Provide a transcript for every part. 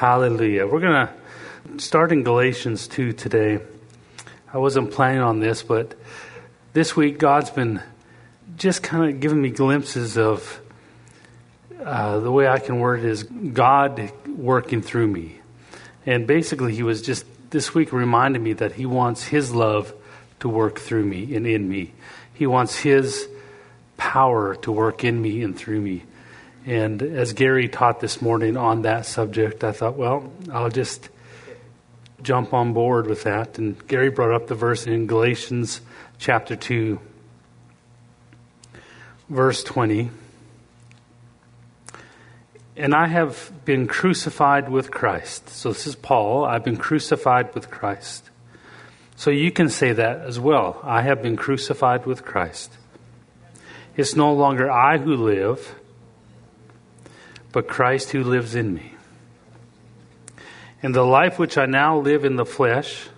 Hallelujah. We're going to start in Galatians 2 today. I wasn't planning on this, but this week God's been just kind of giving me glimpses of uh, the way I can word it is God working through me. And basically, He was just this week reminding me that He wants His love to work through me and in me. He wants His power to work in me and through me. And as Gary taught this morning on that subject, I thought, well, I'll just jump on board with that. And Gary brought up the verse in Galatians chapter 2, verse 20. And I have been crucified with Christ. So this is Paul. I've been crucified with Christ. So you can say that as well. I have been crucified with Christ. It's no longer I who live but Christ who lives in me. And the life which I now live in the flesh,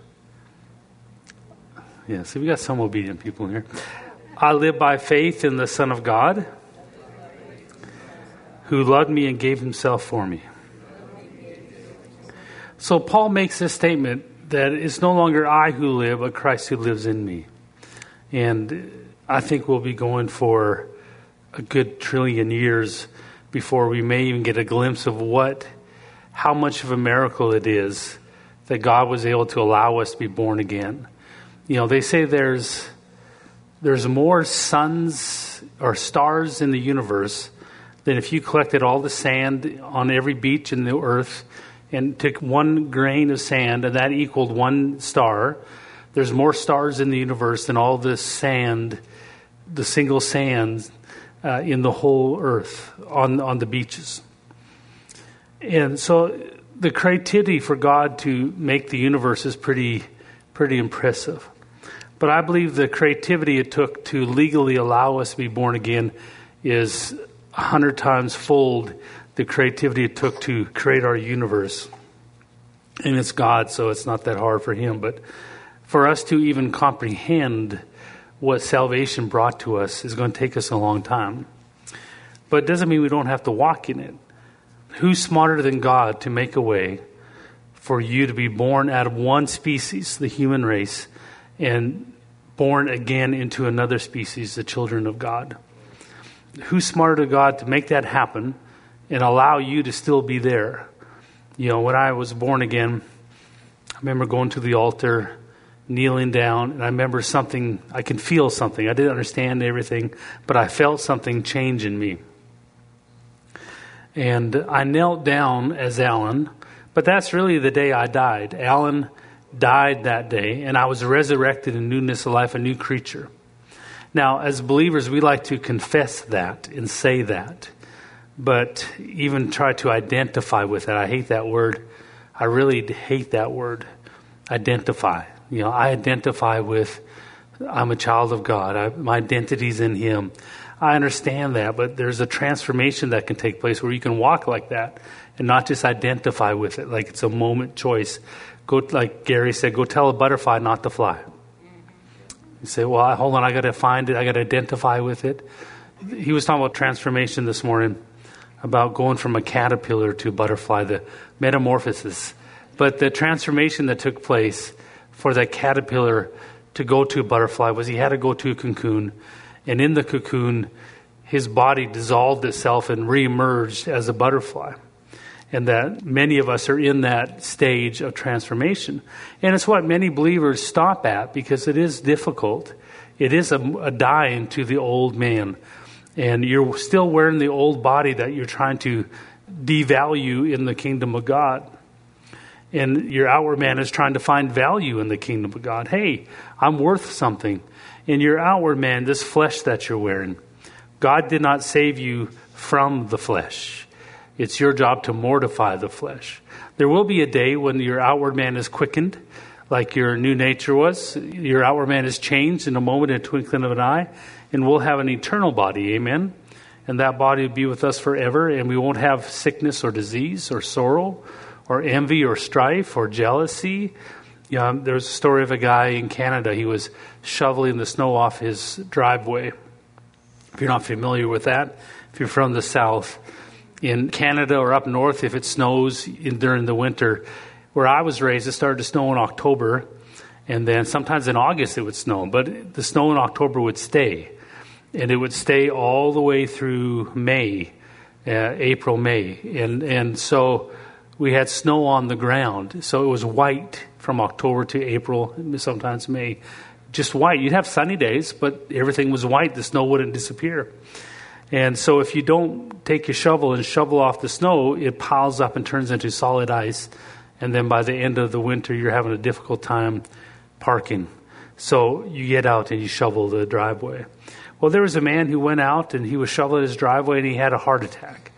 yeah, see, we got some obedient people here. I live by faith in the Son of God who loved me and gave himself for me. So Paul makes this statement that it's no longer I who live, but Christ who lives in me. And I think we'll be going for a good trillion years before we may even get a glimpse of what, how much of a miracle it is that God was able to allow us to be born again. You know, they say there's there's more suns or stars in the universe than if you collected all the sand on every beach in the earth and took one grain of sand and that equaled one star. There's more stars in the universe than all the sand, the single sands uh, in the whole earth on, on the beaches. And so the creativity for God to make the universe is pretty, pretty impressive. But I believe the creativity it took to legally allow us to be born again is a hundred times fold the creativity it took to create our universe. And it's God, so it's not that hard for Him. But for us to even comprehend what salvation brought to us is going to take us a long time. But it doesn't mean we don't have to walk in it. Who's smarter than God to make a way for you to be born out of one species, the human race, and born again into another species, the children of God? Who's smarter than God to make that happen and allow you to still be there? You know, when I was born again, I remember going to the altar kneeling down, and I remember something, I can feel something. I didn't understand everything, but I felt something change in me. And I knelt down as Alan, but that's really the day I died. Alan died that day, and I was resurrected in newness of life, a new creature. Now, as believers, we like to confess that and say that, but even try to identify with it. I hate that word. I really hate that word, identify. You know, I identify with, I'm a child of God. I, my identity's in Him. I understand that, but there's a transformation that can take place where you can walk like that and not just identify with it like it's a moment choice. Go, like Gary said, go tell a butterfly not to fly. You say, well, hold on, I got to find it, I got to identify with it. He was talking about transformation this morning, about going from a caterpillar to a butterfly, the metamorphosis. But the transformation that took place for that caterpillar to go to a butterfly was he had to go to a cocoon. And in the cocoon, his body dissolved itself and reemerged as a butterfly. And that many of us are in that stage of transformation. And it's what many believers stop at because it is difficult. It is a, a dying to the old man. And you're still wearing the old body that you're trying to devalue in the kingdom of God and your outward man is trying to find value in the kingdom of God. Hey, I'm worth something. In your outward man, this flesh that you're wearing, God did not save you from the flesh. It's your job to mortify the flesh. There will be a day when your outward man is quickened, like your new nature was. Your outward man is changed in a moment, in a twinkling of an eye, and we'll have an eternal body. Amen. And that body will be with us forever, and we won't have sickness or disease or sorrow or envy or strife or jealousy. You know, there's a story of a guy in Canada. He was shoveling the snow off his driveway. If you're not familiar with that, if you're from the South, In Canada or up north, if it snows in, during the winter, where I was raised, it started to snow in October, and then sometimes in August it would snow, but the snow in October would stay. And it would stay all the way through May, uh, April, May. And, and so we had snow on the ground. So it was white from October to April, sometimes May. Just white. You'd have sunny days, but everything was white. The snow wouldn't disappear. And so if you don't take your shovel and shovel off the snow, it piles up and turns into solid ice. And then by the end of the winter, you're having a difficult time parking. So you get out and you shovel the driveway. Well, there was a man who went out and he was shoveling his driveway and he had a heart attack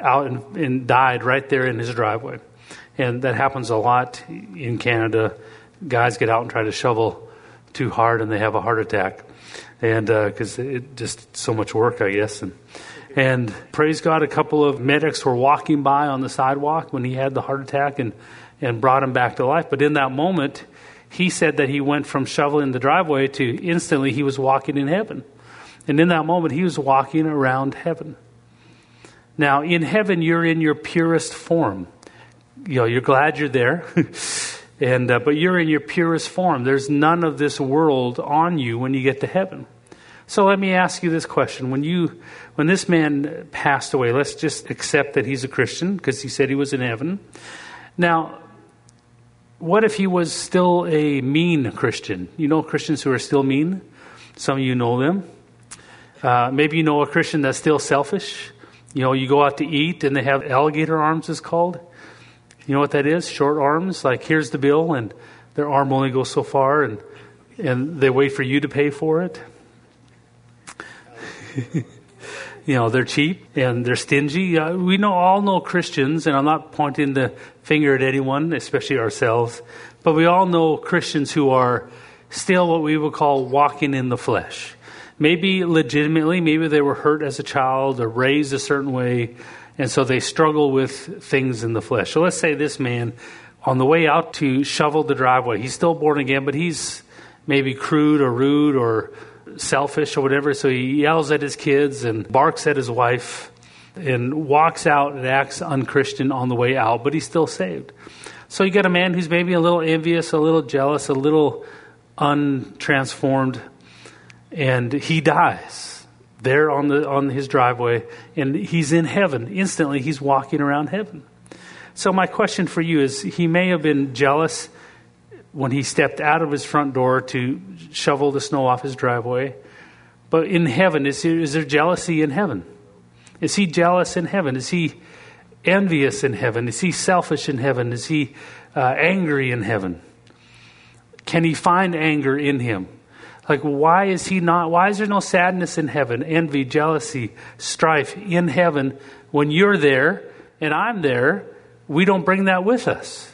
out and, and died right there in his driveway. And that happens a lot in Canada. Guys get out and try to shovel too hard and they have a heart attack. And because uh, it just so much work, I guess. And, and praise God, a couple of medics were walking by on the sidewalk when he had the heart attack and, and brought him back to life. But in that moment, he said that he went from shoveling the driveway to instantly he was walking in heaven. And in that moment, he was walking around heaven. Now, in heaven, you're in your purest form. You know, you're glad you're there, and uh, but you're in your purest form. There's none of this world on you when you get to heaven. So let me ask you this question: When you, when this man passed away, let's just accept that he's a Christian because he said he was in heaven. Now, what if he was still a mean Christian? You know Christians who are still mean. Some of you know them. Uh, maybe you know a Christian that's still selfish. You know, you go out to eat and they have alligator arms, is called. You know what that is? Short arms. Like, here's the bill, and their arm only goes so far, and, and they wait for you to pay for it. you know, they're cheap and they're stingy. Uh, we know all know Christians, and I'm not pointing the finger at anyone, especially ourselves, but we all know Christians who are still what we would call walking in the flesh. Maybe legitimately, maybe they were hurt as a child or raised a certain way, and so they struggle with things in the flesh. So let's say this man, on the way out to shovel the driveway, he's still born again, but he's maybe crude or rude or selfish or whatever. So he yells at his kids and barks at his wife and walks out and acts unchristian on the way out, but he's still saved. So you got a man who's maybe a little envious, a little jealous, a little untransformed and he dies there on the on his driveway and he's in heaven. Instantly he's walking around heaven. So my question for you is he may have been jealous when he stepped out of his front door to shovel the snow off his driveway but in heaven is there, is there jealousy in heaven? Is he jealous in heaven? Is he envious in heaven? Is he selfish in heaven? Is he uh, angry in heaven? Can he find anger in him like, why is he not, why is there no sadness in heaven, envy, jealousy, strife in heaven when you're there and I'm there? We don't bring that with us.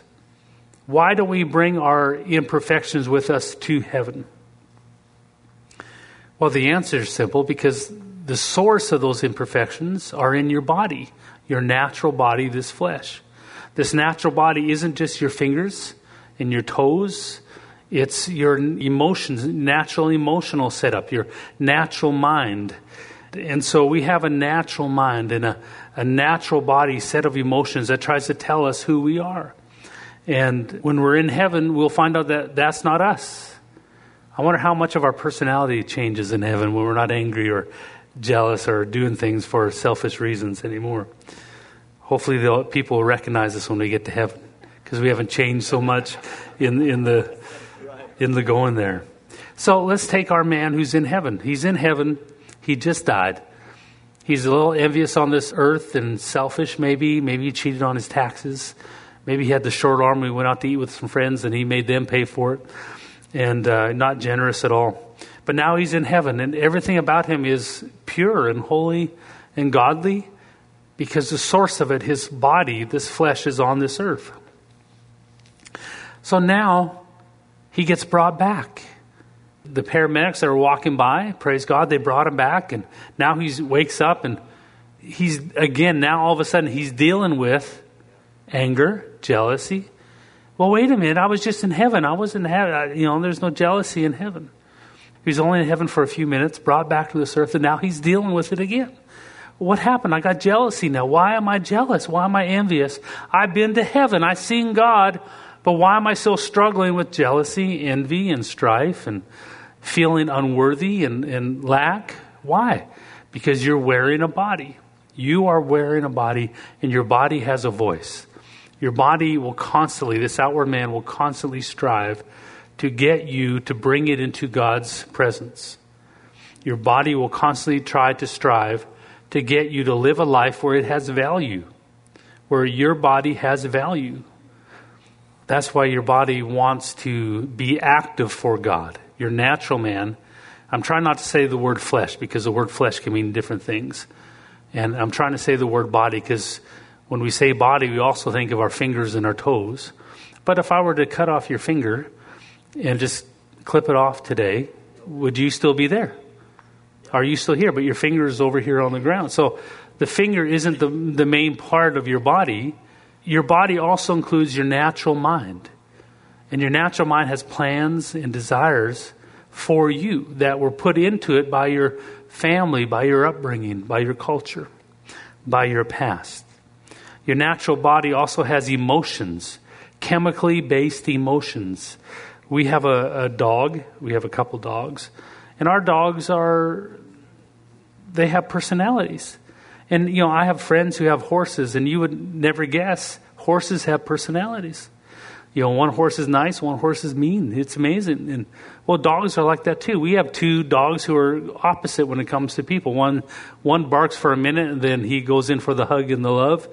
Why don't we bring our imperfections with us to heaven? Well, the answer is simple because the source of those imperfections are in your body, your natural body, this flesh. This natural body isn't just your fingers and your toes it's your emotions, natural emotional setup, your natural mind. And so we have a natural mind and a, a natural body set of emotions that tries to tell us who we are. And when we're in heaven, we'll find out that that's not us. I wonder how much of our personality changes in heaven when we're not angry or jealous or doing things for selfish reasons anymore. Hopefully, people will recognize us when we get to heaven because we haven't changed so much in, in the in the going there. So let's take our man who's in heaven. He's in heaven. He just died. He's a little envious on this earth and selfish, maybe. Maybe he cheated on his taxes. Maybe he had the short arm. We went out to eat with some friends and he made them pay for it. And uh, not generous at all. But now he's in heaven and everything about him is pure and holy and godly because the source of it, his body, this flesh, is on this earth. So now he gets brought back. The paramedics that were walking by, praise God, they brought him back, and now he wakes up and he's again now all of a sudden he's dealing with anger, jealousy. Well, wait a minute, I was just in heaven. I was in heaven. You know, there's no jealousy in heaven. He was only in heaven for a few minutes, brought back to this earth, and now he's dealing with it again. What happened? I got jealousy now. Why am I jealous? Why am I envious? I've been to heaven. I've seen God. But why am I still struggling with jealousy, envy, and strife and feeling unworthy and, and lack? Why? Because you're wearing a body. You are wearing a body, and your body has a voice. Your body will constantly, this outward man will constantly strive to get you to bring it into God's presence. Your body will constantly try to strive to get you to live a life where it has value, where your body has value. That's why your body wants to be active for God. Your natural man, I'm trying not to say the word flesh because the word flesh can mean different things. And I'm trying to say the word body because when we say body, we also think of our fingers and our toes. But if I were to cut off your finger and just clip it off today, would you still be there? Are you still here? But your finger is over here on the ground. So the finger isn't the, the main part of your body. Your body also includes your natural mind. And your natural mind has plans and desires for you that were put into it by your family, by your upbringing, by your culture, by your past. Your natural body also has emotions, chemically based emotions. We have a, a dog, we have a couple dogs, and our dogs are, they have personalities. And, you know, I have friends who have horses, and you would never guess horses have personalities. You know, one horse is nice, one horse is mean. It's amazing. And well, dogs are like that too. We have two dogs who are opposite when it comes to people. One one barks for a minute and then he goes in for the hug and the love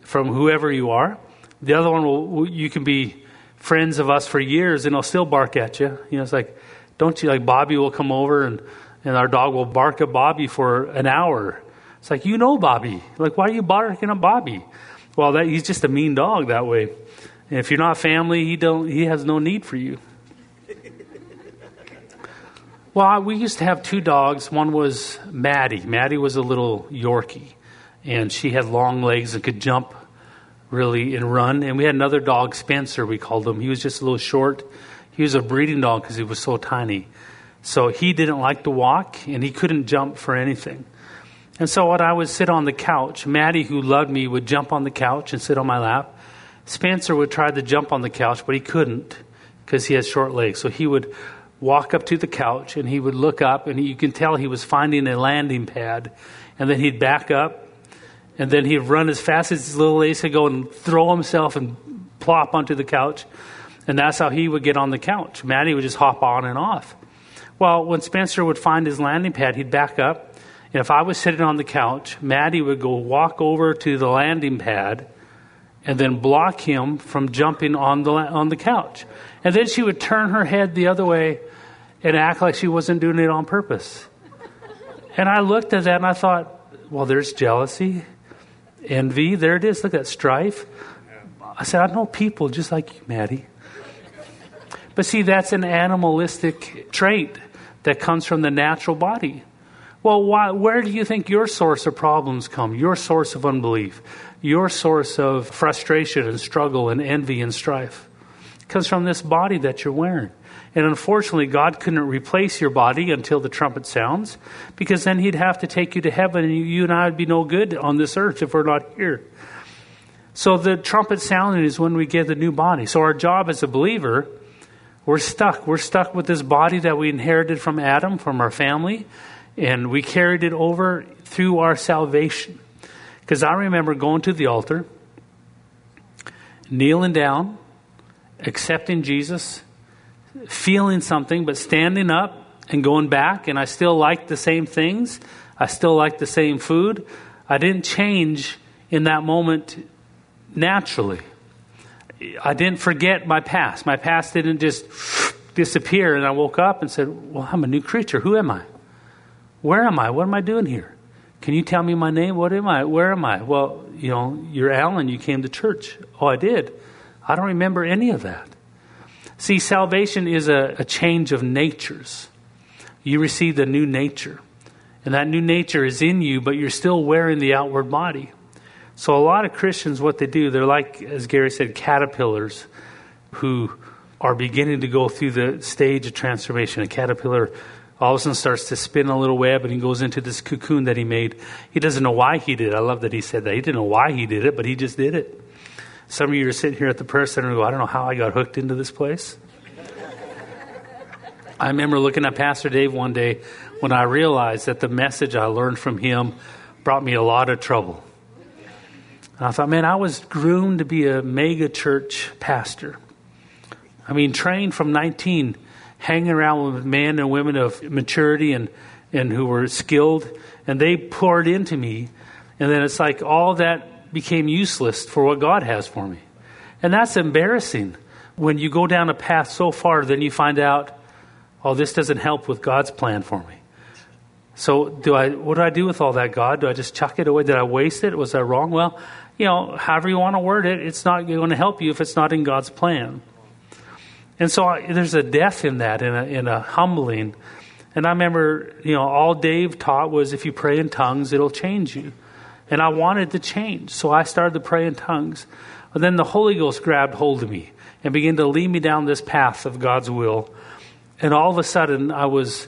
from whoever you are. The other one will you can be friends of us for years and he'll still bark at you. You know, it's like don't you like Bobby will come over and and our dog will bark at Bobby for an hour. It's like you know Bobby. Like why are you barking at Bobby? Well, that he's just a mean dog that way. And if you're not family, he don't he has no need for you. well, we used to have two dogs. One was Maddie. Maddie was a little Yorkie, and she had long legs and could jump really and run. And we had another dog, Spencer. We called him. He was just a little short. He was a breeding dog because he was so tiny. So he didn't like to walk, and he couldn't jump for anything. And so when I would sit on the couch, Maddie, who loved me, would jump on the couch and sit on my lap. Spencer would try to jump on the couch, but he couldn't because he has short legs. So he would walk up to the couch and he would look up, and you can tell he was finding a landing pad. And then he'd back up, and then he'd run as fast as his little legs could go and throw himself and plop onto the couch. And that's how he would get on the couch. Maddie would just hop on and off. Well, when Spencer would find his landing pad, he'd back up. If I was sitting on the couch, Maddie would go walk over to the landing pad and then block him from jumping on the, on the couch. And then she would turn her head the other way and act like she wasn't doing it on purpose. And I looked at that and I thought, well, there's jealousy, envy, there it is. Look at that strife. I said, I know people just like you, Maddie. But see, that's an animalistic trait that comes from the natural body. Well, why, where do you think your source of problems come? Your source of unbelief? your source of frustration and struggle and envy and strife. It comes from this body that you're wearing. And unfortunately, God couldn't replace your body until the trumpet sounds, because then He'd have to take you to heaven, and you and I would be no good on this earth if we're not here. So the trumpet sounding is when we get the new body. So our job as a believer, we're stuck. We're stuck with this body that we inherited from Adam, from our family, and we carried it over through our salvation. Because I remember going to the altar, kneeling down, accepting Jesus, feeling something, but standing up and going back, and I still liked the same things. I still liked the same food. I didn't change in that moment naturally. I didn't forget my past. My past didn't just disappear, and I woke up and said, Well, I'm a new creature. Who am I? Where am I? What am I doing here? Can you tell me my name? What am I? Where am I? Well, you know, you're Alan. You came to church. Oh, I did. I don't remember any of that. See, salvation is a, a change of natures. You receive a new nature. And that new nature is in you, but you're still wearing the outward body. So, a lot of Christians, what they do, they're like, as Gary said, caterpillars who are beginning to go through the stage of transformation. A caterpillar all of a sudden starts to spin a little web and he goes into this cocoon that he made. He doesn't know why he did it. I love that he said that. He didn't know why he did it, but he just did it. Some of you are sitting here at the prayer center and go, I don't know how I got hooked into this place. I remember looking at Pastor Dave one day when I realized that the message I learned from him brought me a lot of trouble. And I thought, man, I was groomed to be a mega church pastor. I mean, trained from 19, hanging around with men and women of maturity and, and who were skilled, and they poured into me. And then it's like all that became useless for what God has for me. And that's embarrassing. When you go down a path so far, then you find out, oh, this doesn't help with God's plan for me. So, do I? What do I do with all that, God? Do I just chuck it away? Did I waste it? Was I wrong? Well, you know, however you want to word it, it's not going to help you if it's not in God's plan. And so I, there's a death in that, in a, in a humbling. And I remember, you know, all Dave taught was if you pray in tongues, it'll change you. And I wanted to change, so I started to pray in tongues. But then the Holy Ghost grabbed hold of me and began to lead me down this path of God's will. And all of a sudden, I was,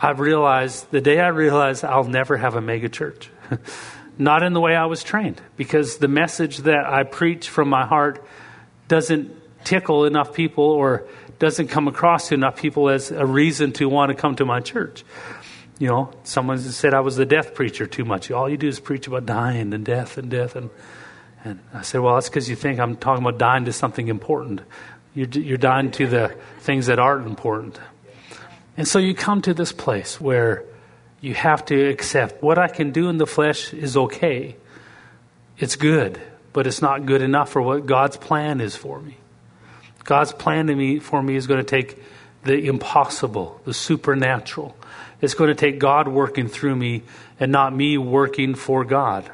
I realized, the day I realized I'll never have a mega church. Not in the way I was trained, because the message that I preach from my heart doesn't tickle enough people or doesn't come across to enough people as a reason to want to come to my church. You know, someone said I was the death preacher too much. All you do is preach about dying and death and death. And, and I said, well, that's because you think I'm talking about dying to something important. You're, you're dying to the things that aren't important. And so you come to this place where you have to accept what I can do in the flesh is okay. It's good, but it's not good enough for what God's plan is for me. God's plan to me, for me is going to take the impossible, the supernatural. It's going to take God working through me and not me working for God.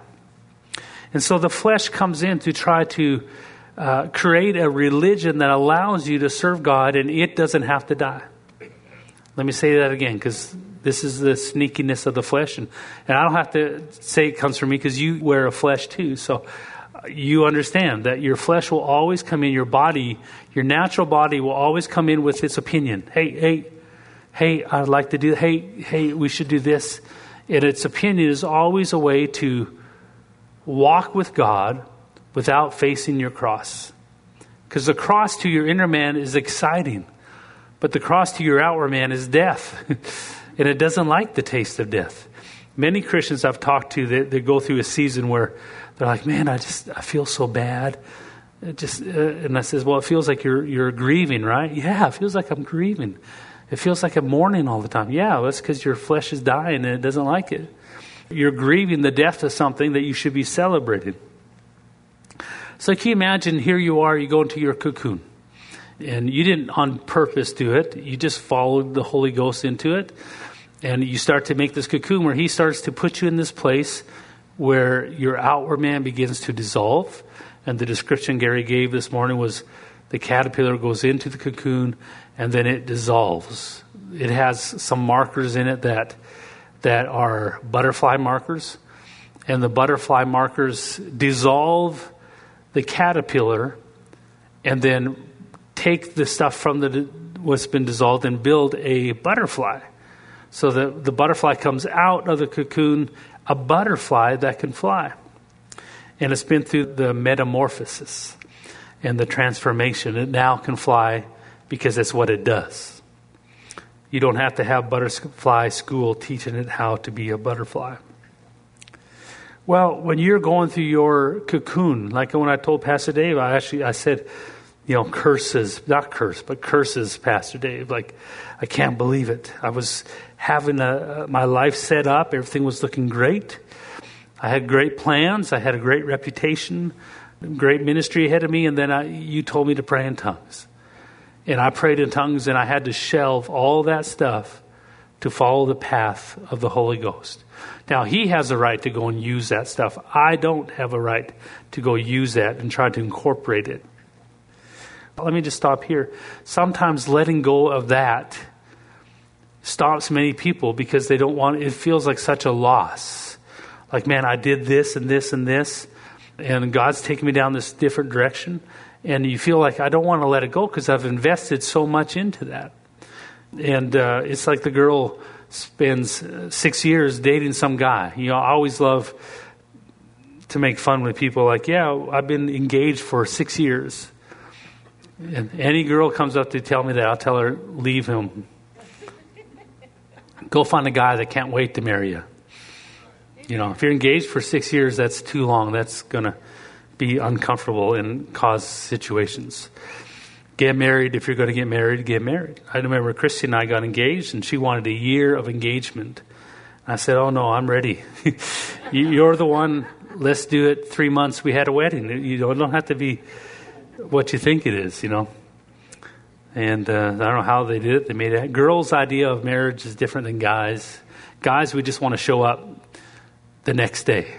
And so the flesh comes in to try to uh, create a religion that allows you to serve God and it doesn't have to die. Let me say that again because this is the sneakiness of the flesh. And, and I don't have to say it comes from me because you wear a flesh too. So you understand that your flesh will always come in, your body, your natural body will always come in with its opinion. Hey, hey, hey, I'd like to do, hey, hey, we should do this. And its opinion is always a way to walk with God without facing your cross. Because the cross to your inner man is exciting, but the cross to your outward man is death. and it doesn't like the taste of death. Many Christians I've talked to, they, they go through a season where they're like, man, I just, I feel so bad. It just, uh, and I says, well, it feels like you're, you're grieving, right? Yeah, it feels like I'm grieving. It feels like I'm mourning all the time. Yeah, that's because your flesh is dying and it doesn't like it. You're grieving the death of something that you should be celebrating. So can you imagine here you are, you go into your cocoon. And you didn't on purpose do it. You just followed the Holy Ghost into it. And you start to make this cocoon where He starts to put you in this place where your outward man begins to dissolve. And the description Gary gave this morning was the caterpillar goes into the cocoon and then it dissolves. It has some markers in it that that are butterfly markers. And the butterfly markers dissolve the caterpillar and then take the stuff from the what's been dissolved and build a butterfly. So the, the butterfly comes out of the cocoon, a butterfly that can fly. And it's been through the metamorphosis and the transformation. It now can fly because that's what it does. You don't have to have butterfly school teaching it how to be a butterfly. Well, when you're going through your cocoon, like when I told Pastor Dave, I actually I said, you know, curses, not curse, but curses, Pastor Dave. Like, I can't believe it. I was having a, my life set up, everything was looking great. I had great plans, I had a great reputation, great ministry ahead of me, and then I, you told me to pray in tongues. And I prayed in tongues, and I had to shelve all that stuff to follow the path of the Holy Ghost. Now, he has a right to go and use that stuff. I don't have a right to go use that and try to incorporate it. Let me just stop here. Sometimes letting go of that stops many people because they don't want it feels like such a loss. Like, man, I did this and this and this, and God's taking me down this different direction. And you feel like I don't want to let it go because I've invested so much into that. And uh, it's like the girl spends uh, six years dating some guy. You know, I always love to make fun with people like, yeah, I've been engaged for six years. And any girl comes up to tell me that, I'll tell her, leave him. Go find a guy that can't wait to marry you. You know, if you're engaged for six years, that's too long. That's going to be uncomfortable and cause situations. Get married if you're going to get married, get married. I remember Christy and I got engaged, and she wanted a year of engagement. I said, Oh, no, I'm ready. you're the one. Let's do it three months. We had a wedding. You don't have to be what you think it is, you know. And uh, I don't know how they did it. They made it. Girls' idea of marriage is different than guys. Guys, we just want to show up the next day.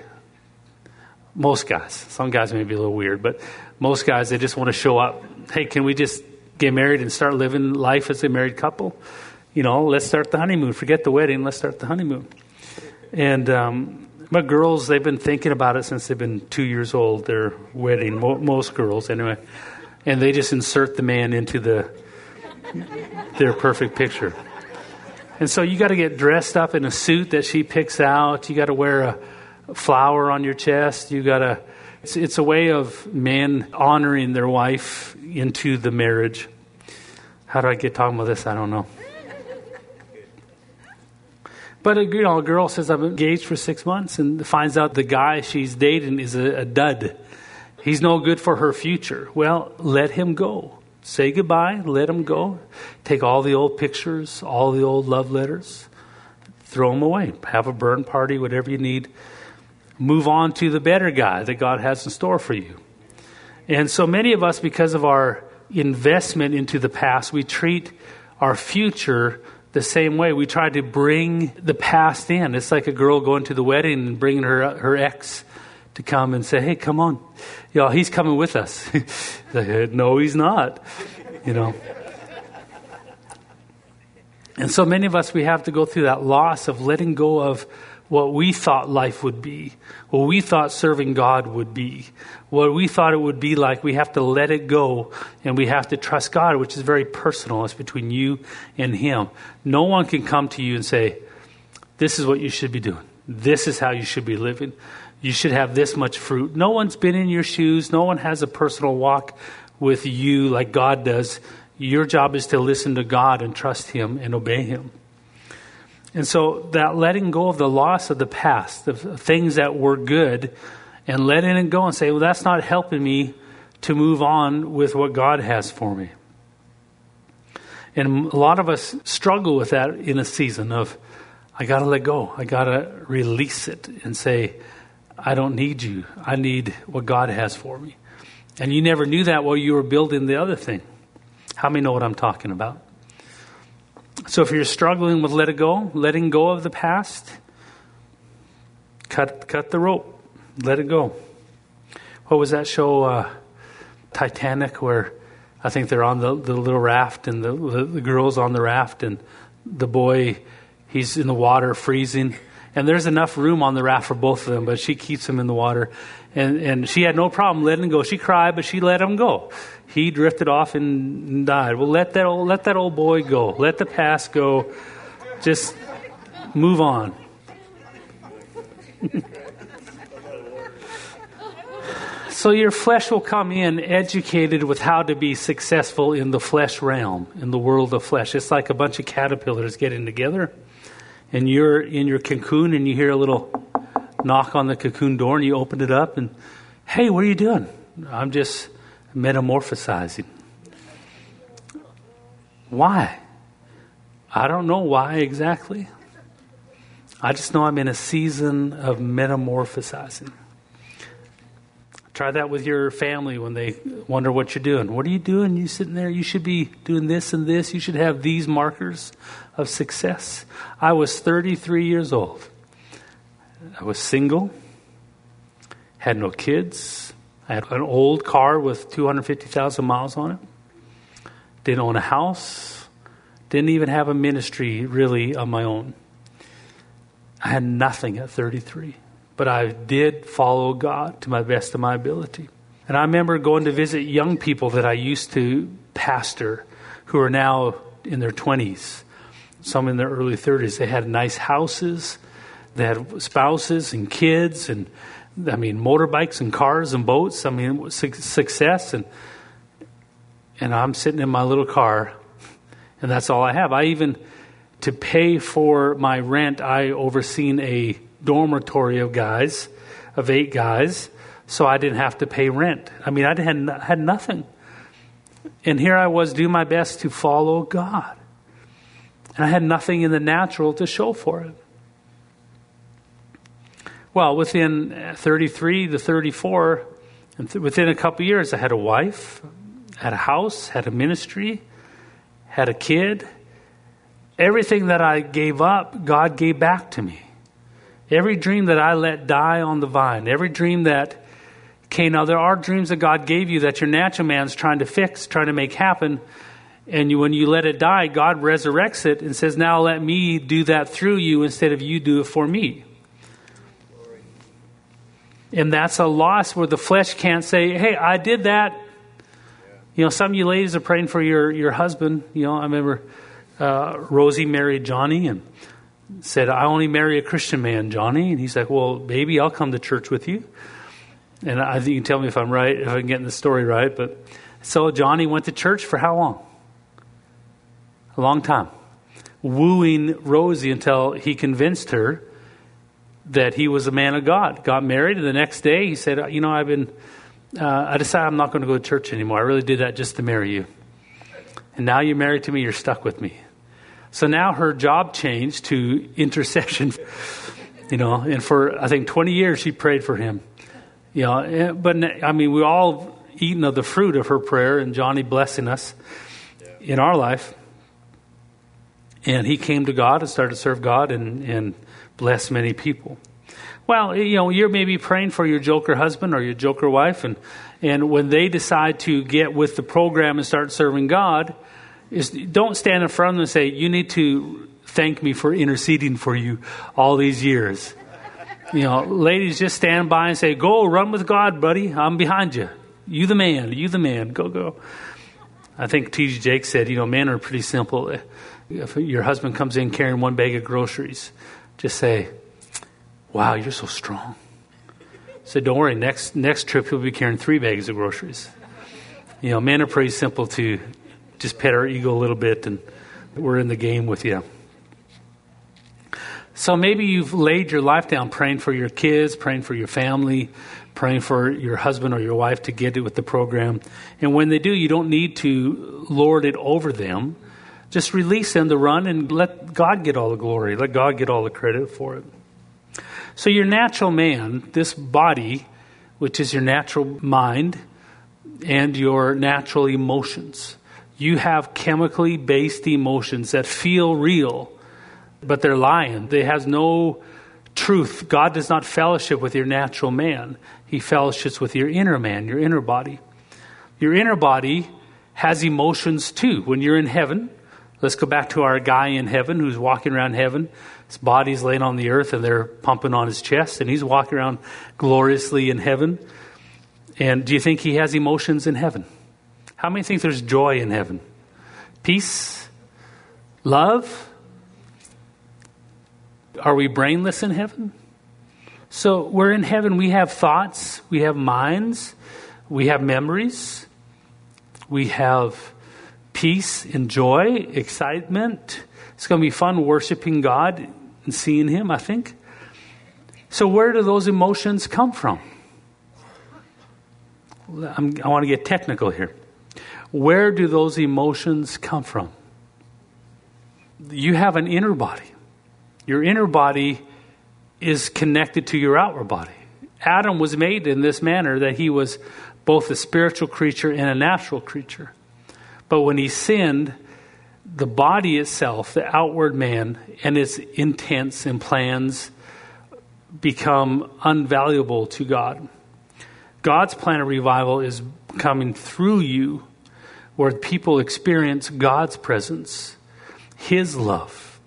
Most guys. Some guys may be a little weird, but most guys, they just want to show up. Hey, can we just get married and start living life as a married couple? You know, let's start the honeymoon. Forget the wedding. Let's start the honeymoon. And um, but girls, they've been thinking about it since they've been two years old. Their wedding, most girls anyway, and they just insert the man into the their perfect picture. And so you got to get dressed up in a suit that she picks out. You got to wear a flower on your chest. You got to. It's, it's a way of men honoring their wife into the marriage. How do I get talking about this? I don't know. But know, a girl says I'm engaged for six months and finds out the guy she's dating is a, a dud. He's no good for her future. Well, let him go. Say goodbye, let him go. Take all the old pictures, all the old love letters, throw them away. Have a burn party, whatever you need. Move on to the better guy that God has in store for you. And so many of us, because of our investment into the past, we treat our future the same way. We try to bring the past in. It's like a girl going to the wedding and bringing her her ex to come and say, "Hey, come on, know, he's coming with us." like, uh, no, he's not. You know. And so many of us, we have to go through that loss of letting go of what we thought life would be, what we thought serving God would be, what we thought it would be like. We have to let it go and we have to trust God, which is very personal. It's between you and Him. No one can come to you and say, This is what you should be doing. This is how you should be living. You should have this much fruit. No one's been in your shoes. No one has a personal walk with you like God does. Your job is to listen to God and trust Him and obey Him. And so that letting go of the loss of the past, the things that were good, and letting it go and say, well, that's not helping me to move on with what God has for me. And a lot of us struggle with that in a season of, I got to let go. I got to release it and say, I don't need you. I need what God has for me. And you never knew that while you were building the other thing. How many know what I'm talking about? So if you're struggling with let it go, letting go of the past, cut cut the rope. Let it go. What was that show, uh, Titanic, where I think they're on the, the little raft and the, the, the girl's on the raft and the boy, he's in the water freezing. And there's enough room on the raft for both of them, but she keeps him in the water. And, and she had no problem letting him go. She cried, but she let him go. He drifted off and died. Well, let that old, let that old boy go. Let the past go. Just move on. So your flesh will come in educated with how to be successful in the flesh realm, in the world of flesh. It's like a bunch of caterpillars getting together, and you're in your cocoon, and you hear a little knock on the cocoon door, and you open it up, and hey, what are you doing? I'm just metamorphosizing. Why? I don't know why exactly. I just know I'm in a season of metamorphosizing. Try that with your family when they wonder what you're doing. What are you doing? You sitting there? You should be doing this and this. You should have these markers of success. I was 33 years old. I was single, had no kids. I had an old car with 250,000 miles on it. Didn't own a house. Didn't even have a ministry really of my own. I had nothing at 33 but I did follow God to my best of my ability. And I remember going to visit young people that I used to pastor who are now in their 20s, some in their early 30s. They had nice houses, they had spouses and kids, and I mean, motorbikes and cars and boats. I mean, success. And, and I'm sitting in my little car, and that's all I have. I even, to pay for my rent, I overseen a dormitory of guys, of eight guys, so I didn't have to pay rent. I mean, I had, had nothing. And here I was doing my best to follow God. And I had nothing in the natural to show for it. Well, within uh, 33 to 34, and th- within a couple years, I had a wife, had a house, had a ministry, had a kid. Everything that I gave up, God gave back to me. Every dream that I let die on the vine, every dream that Okay, now there are dreams that God gave you that your natural man's trying to fix, trying to make happen. And you, when you let it die, God resurrects it and says, Now let me do that through you instead of you do it for me. And that's a loss where the flesh can't say, Hey, I did that. You know, some of you ladies are praying for your, your husband. You know, I remember uh, Rosie married Johnny and said, I only marry a Christian man, Johnny. And he's like, Well, baby, I'll come to church with you and I think you can tell me if I'm right, if I'm getting the story right. But so Johnny went to church for how long? A long time, wooing Rosie until he convinced her that he was a man of God. Got married, and the next day he said, "You know, I've been. Uh, I decided I'm not going to go to church anymore. I really did that just to marry you. And now you're married to me. You're stuck with me." So now her job changed to intercession. You know, and for I think 20 years she prayed for him. You know, eh, but I mean, we all eaten of the fruit of her prayer and Johnny blessing us in our life. And he came to God and started to serve God and, and bless many people. Well, you know, you're maybe praying for your joker husband or your joker wife, and, and when they decide to get with the program and start serving God, is don't stand in front of them and say, You need to thank me for interceding for you all these years. You know, ladies just stand by and say, Go, run with God, buddy. I'm behind you. You the man. You the man. Go, go. I think T.D. Jakes said, you know, men are pretty simple. If your husband comes in carrying one bag of groceries, just say, Wow, you're so strong. So don't worry, next next trip he'll be carrying three bags of groceries. You know, men are pretty simple to just pet our ego a little bit and we're in the game with you. So maybe you've laid your life down praying for your kids, praying for your family, praying for your husband or your wife to get it with the program. And when they do, you don't need to lord it over them. Just release them to run and let God get all the glory. Let God get all the credit for it. So, your natural man, this body, which is your natural mind and your natural emotions, you have chemically based emotions that feel real but they're lying. They has no truth. God does not fellowship with your natural man. He fellowships with your inner man, your inner body. Your inner body has emotions too. When you're in heaven, let's go back to our guy in heaven who's walking around heaven. His body's laying on the earth and they're pumping on his chest and he's walking around gloriously in heaven. And do you think he has emotions in heaven? How many think there's joy in heaven? Peace? Love? Are we brainless in heaven? So we're in heaven. We have thoughts, we have minds, we have memories, we have peace and joy, excitement. It's going to be fun worshiping God and seeing Him, I think. So, where do those emotions come from? I'm, i want to get technical here. Where do those emotions come from? You have an inner body. Your inner body is connected to your outward body. Adam was made in this manner that he was both a spiritual creature and a natural creature. But when he sinned, the body itself, the outward man, and its intents and plans become unvaluable to God. God's plan of revival is coming through you, where people experience God's presence, His love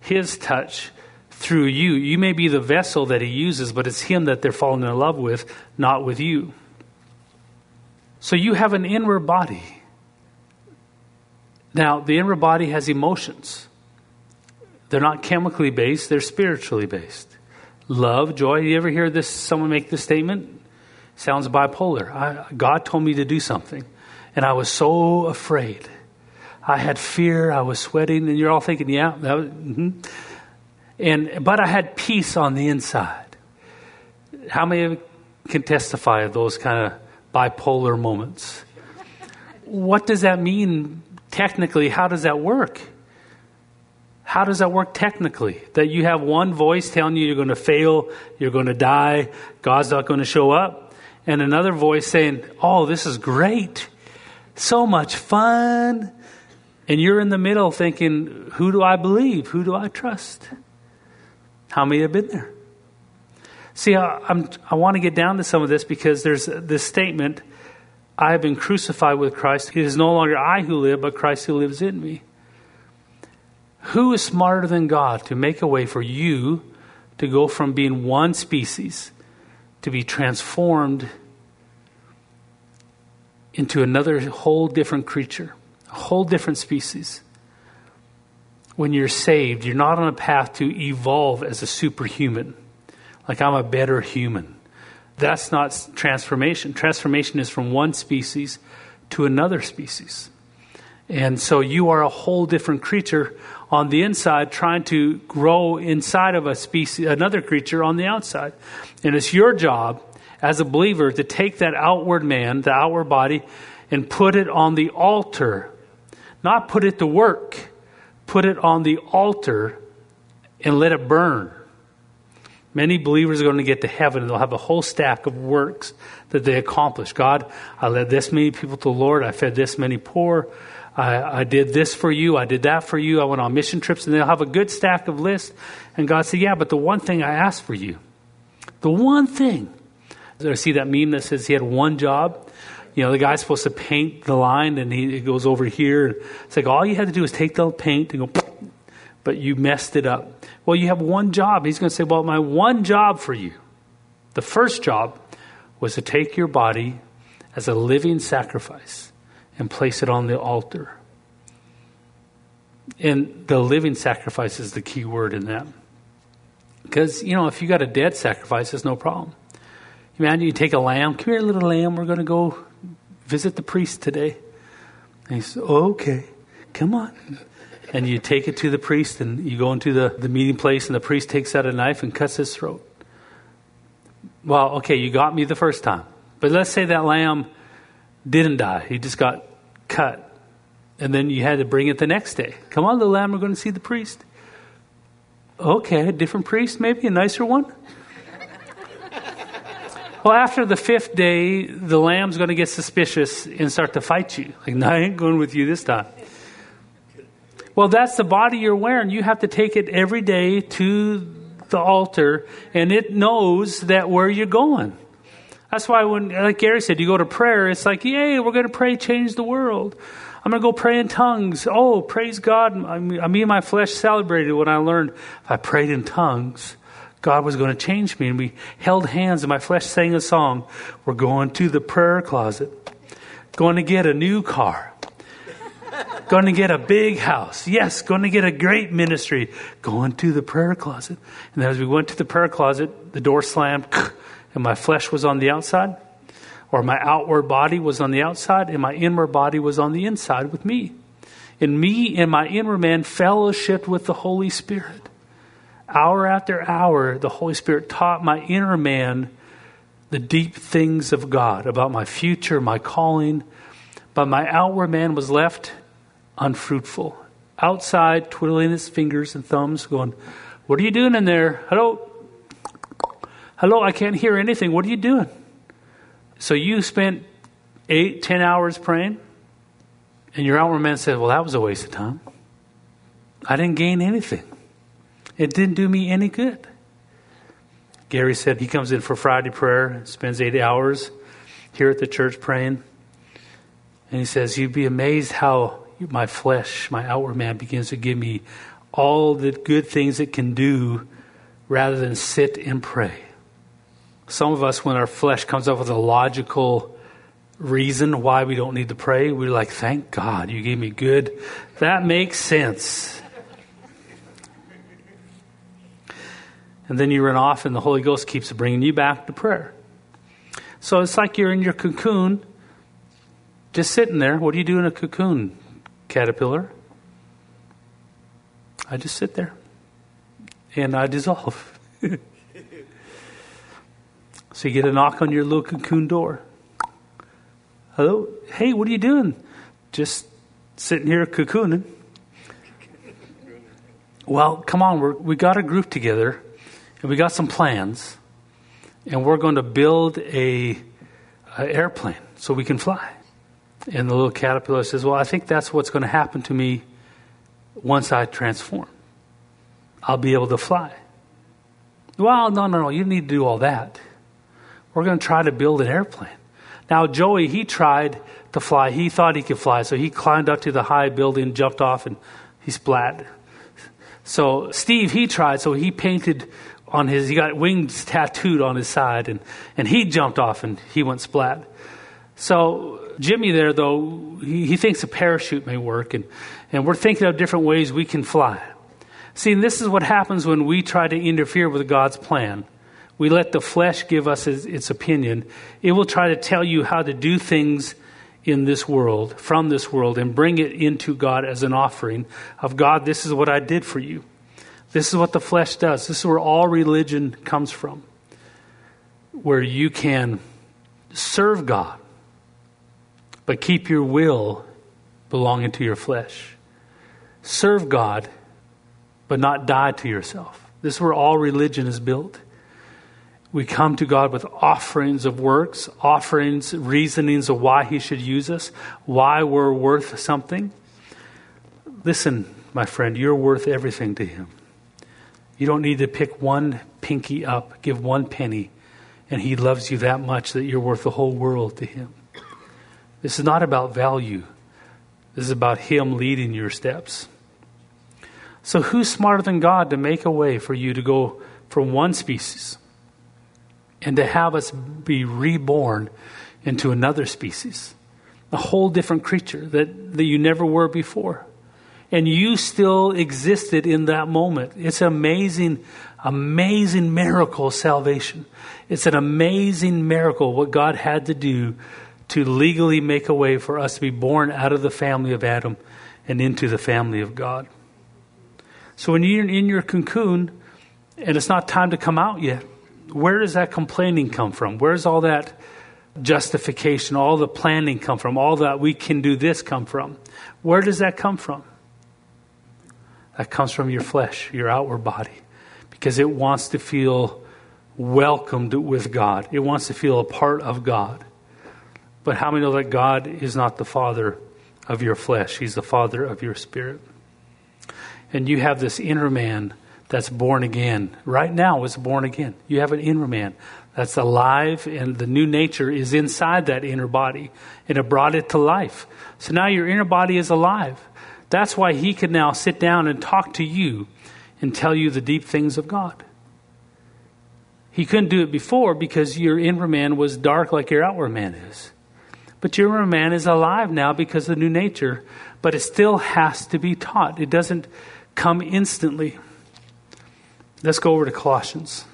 his touch through you. You may be the vessel that He uses, but it's Him that they're falling in love with, not with you. So you have an inward body. Now, the inner body has emotions. They're not chemically based, they're spiritually based. Love, joy. You ever hear this someone make this statement? Sounds bipolar. I, God told me to do something, and I was so afraid. I had fear, I was sweating, and you're all thinking, yeah, that was, mm-hmm. and but I had peace on the inside. How many of you can testify of those kind of bipolar moments? What does that mean technically? How does that work? How does that work technically? That you have one voice telling you you're going to fail, you're going to die, God's not going to show up, and another voice saying, Oh, this is great, so much fun. And you're in the middle thinking, Who do I believe? Who do I trust? How many have been there? See, I, I'm, I want to get down to some of this because there's this statement I have been crucified with Christ. It is no longer I who live, but Christ who lives in me. Who is smarter than God to make a way for you to go from being one species to be transformed into another whole different creature, a whole different species? When you're saved, you're not on a path to evolve as a superhuman, like I'm a better human. That's not transformation. Transformation is from one species to another species. And so you are a whole different creature on the inside trying to grow inside of a species, another creature on the outside. And it's your job as a believer to take that outward man, the outward body, and put it on the altar. Not put it to work, put it on the altar and let it burn. Many believers are going to get to heaven and they'll have a whole stack of works that they accomplished. God, I led this many people to the Lord. I fed this many poor. I, I, did this for you. I did that for you. I went on mission trips, and they'll have a good stack of lists. And God said, Yeah, but the one thing I asked for you, the one thing. I see that meme that says he had one job. You know, the guy's supposed to paint the line, and he, he goes over here. It's like all you had to do is take the paint and go, but you messed it up. Well, you have one job. He's going to say, Well, my one job for you, the first job was to take your body as a living sacrifice and place it on the altar. And the living sacrifice is the key word in that. Because, you know, if you got a dead sacrifice, it's no problem. Imagine you take a lamb. Come here, little lamb. We're going to go visit the priest today. And he says, okay, come on. And you take it to the priest, and you go into the, the meeting place, and the priest takes out a knife and cuts his throat. Well, okay, you got me the first time. But let's say that lamb didn't die. He just got cut. And then you had to bring it the next day. Come on, little lamb, we're going to see the priest. Okay, a different priest, maybe a nicer one? well, after the fifth day, the lamb's going to get suspicious and start to fight you. Like, no, I ain't going with you this time. Well, that's the body you're wearing. You have to take it every day to the altar, and it knows that where you're going. That's why when, like Gary said, you go to prayer, it's like, yay, we're going to pray, change the world. I'm going to go pray in tongues. Oh, praise God. I me and my flesh celebrated when I learned if I prayed in tongues, God was going to change me. And we held hands, and my flesh sang a song. We're going to the prayer closet, going to get a new car, going to get a big house. Yes, going to get a great ministry, going to the prayer closet. And as we went to the prayer closet, the door slammed and my flesh was on the outside, or my outward body was on the outside, and my inward body was on the inside with me. And me and my inward man fellowshiped with the Holy Spirit. Hour after hour, the Holy Spirit taught my inner man the deep things of God about my future, my calling. But my outward man was left unfruitful. Outside, twiddling his fingers and thumbs, going, What are you doing in there? Hello? Hello, I can't hear anything. What are you doing? So you spent eight, ten hours praying, and your outward man said, Well, that was a waste of time. I didn't gain anything, it didn't do me any good. Gary said he comes in for Friday prayer, spends eight hours here at the church praying. And he says, You'd be amazed how my flesh, my outward man, begins to give me all the good things it can do rather than sit and pray. Some of us, when our flesh comes up with a logical reason why we don't need to pray. We're like, thank God you gave me good. That makes sense. And then you run off, and the Holy Ghost keeps bringing you back to prayer. So it's like you're in your cocoon, just sitting there. What do you do in a cocoon, caterpillar? I just sit there and I dissolve. so you get a knock on your little cocoon door. Hello? Hey, what are you doing? Just sitting here cocooning. Well, come on, we're, we got a group together and we got some plans, and we're going to build a, a airplane so we can fly. And the little caterpillar says, Well, I think that's what's going to happen to me once I transform. I'll be able to fly. Well, no, no, no, you need to do all that. We're going to try to build an airplane. Now, Joey, he tried to fly. He thought he could fly, so he climbed up to the high building, jumped off, and he splat. So Steve, he tried, so he painted on his, he got wings tattooed on his side, and, and he jumped off and he went splat. So Jimmy there, though, he, he thinks a parachute may work, and, and we're thinking of different ways we can fly. See, this is what happens when we try to interfere with God's plan. We let the flesh give us its, its opinion. It will try to tell you how to do things in this world, from this world, and bring it into God as an offering of God, this is what I did for you. This is what the flesh does. This is where all religion comes from, where you can serve God, but keep your will belonging to your flesh. Serve God, but not die to yourself. This is where all religion is built. We come to God with offerings of works, offerings, reasonings of why He should use us, why we're worth something. Listen, my friend, you're worth everything to Him. You don't need to pick one pinky up, give one penny, and He loves you that much that you're worth the whole world to Him. This is not about value, this is about Him leading your steps. So, who's smarter than God to make a way for you to go from one species and to have us be reborn into another species? A whole different creature that, that you never were before and you still existed in that moment. It's an amazing, amazing miracle salvation. It's an amazing miracle what God had to do to legally make a way for us to be born out of the family of Adam and into the family of God. So when you're in your cocoon and it's not time to come out yet, where does that complaining come from? Where's all that justification, all the planning come from? All that we can do this come from? Where does that come from? That comes from your flesh, your outward body, because it wants to feel welcomed with God. It wants to feel a part of God. But how many know that God is not the father of your flesh? He's the father of your spirit. And you have this inner man that's born again. Right now is born again. You have an inner man that's alive, and the new nature is inside that inner body, and it brought it to life. So now your inner body is alive. That's why he can now sit down and talk to you and tell you the deep things of God. He couldn't do it before because your inner man was dark like your outward man is. But your inner man is alive now because of the new nature, but it still has to be taught. It doesn't come instantly. Let's go over to Colossians.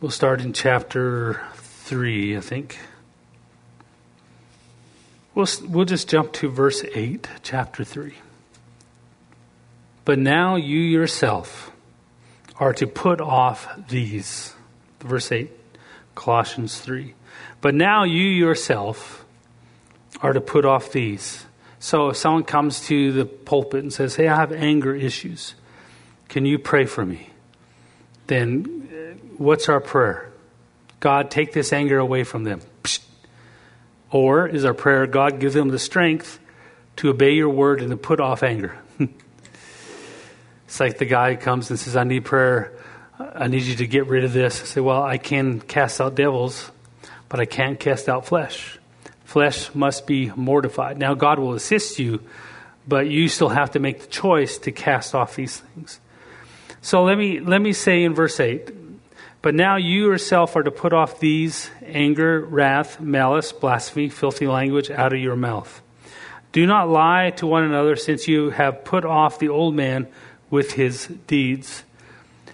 We'll start in chapter 3, I think. We'll, we'll just jump to verse 8, chapter 3. But now you yourself are to put off these. Verse 8, Colossians 3. But now you yourself are to put off these. So if someone comes to the pulpit and says, Hey, I have anger issues, can you pray for me? Then uh, what's our prayer? God, take this anger away from them. Or is our prayer, God, give them the strength to obey your word and to put off anger? it's like the guy comes and says, I need prayer. I need you to get rid of this. I say, Well, I can cast out devils, but I can't cast out flesh. Flesh must be mortified. Now, God will assist you, but you still have to make the choice to cast off these things. So let me, let me say in verse 8 But now you yourself are to put off these anger, wrath, malice, blasphemy, filthy language out of your mouth. Do not lie to one another, since you have put off the old man with his deeds.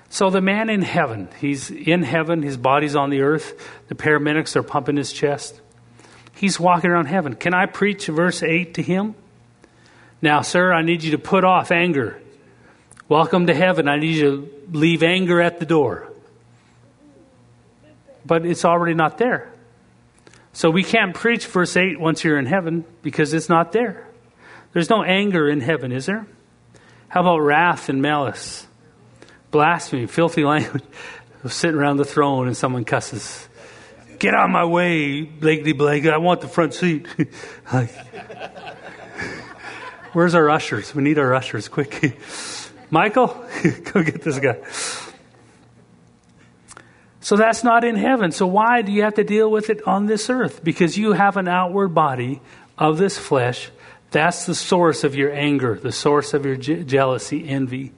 So the man in heaven, he's in heaven, his body's on the earth, the paramedics are pumping his chest. He's walking around heaven. Can I preach verse 8 to him? Now, sir, I need you to put off anger. Welcome to heaven. I need you to leave anger at the door. But it's already not there. So we can't preach verse 8 once you're in heaven because it's not there. There's no anger in heaven, is there? How about wrath and malice? Blasphemy, filthy language. Sitting around the throne and someone cusses. Get out of my way, Blakely Blake. I want the front seat. like, where's our ushers? We need our ushers, quick. Michael, go get this guy. So that's not in heaven. So why do you have to deal with it on this earth? Because you have an outward body of this flesh. That's the source of your anger, the source of your je- jealousy, envy.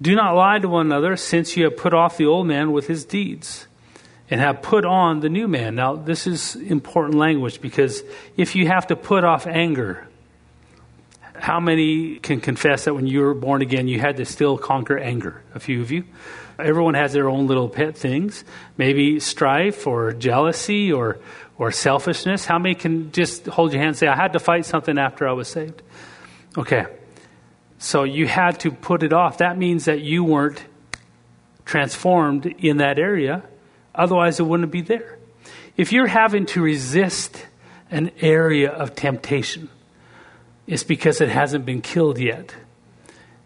Do not lie to one another, since you have put off the old man with his deeds and have put on the new man. Now, this is important language because if you have to put off anger, how many can confess that when you were born again, you had to still conquer anger? A few of you. Everyone has their own little pet things, maybe strife or jealousy or, or selfishness. How many can just hold your hand and say, I had to fight something after I was saved? Okay. So you had to put it off. That means that you weren't transformed in that area. Otherwise, it wouldn't be there. If you're having to resist an area of temptation, it's because it hasn't been killed yet.